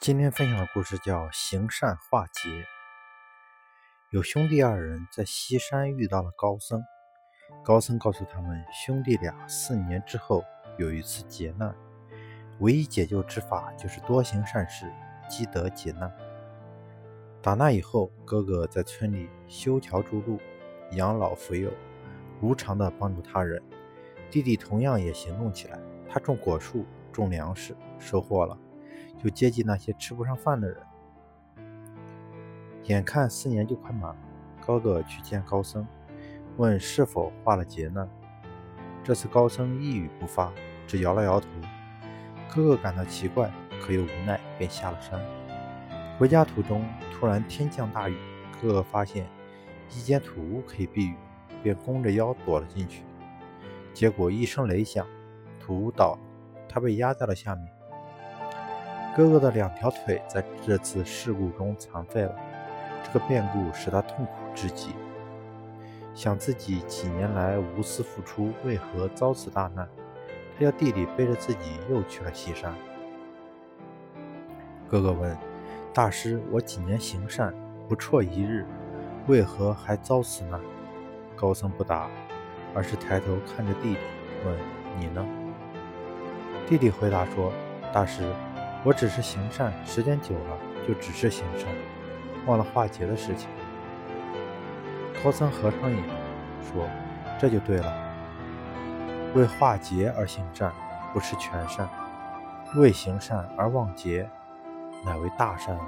今天分享的故事叫《行善化劫》。有兄弟二人在西山遇到了高僧，高僧告诉他们，兄弟俩四年之后有一次劫难，唯一解救之法就是多行善事，积德解难。打那以后，哥哥在村里修桥筑路，养老扶幼，无偿的帮助他人；弟弟同样也行动起来，他种果树，种粮食，收获了。就接济那些吃不上饭的人。眼看四年就快满了，哥哥去见高僧，问是否化了劫难。这次高僧一语不发，只摇了摇头。哥哥感到奇怪，可又无奈，便下了山。回家途中，突然天降大雨，哥哥发现一间土屋可以避雨，便弓着腰躲了进去。结果一声雷响，土屋倒了，他被压在了下面。哥哥的两条腿在这次事故中残废了，这个变故使他痛苦至极，想自己几年来无私付出，为何遭此大难？他要弟弟背着自己又去了西山。哥哥问大师：“我几年行善，不辍一日，为何还遭此难？”高僧不答，而是抬头看着弟弟问：“你呢？”弟弟回答说：“大师。”我只是行善，时间久了就只是行善，忘了化劫的事情。高僧合上眼说：“这就对了，为化劫而行善，不是全善；为行善而忘劫，乃为大善。”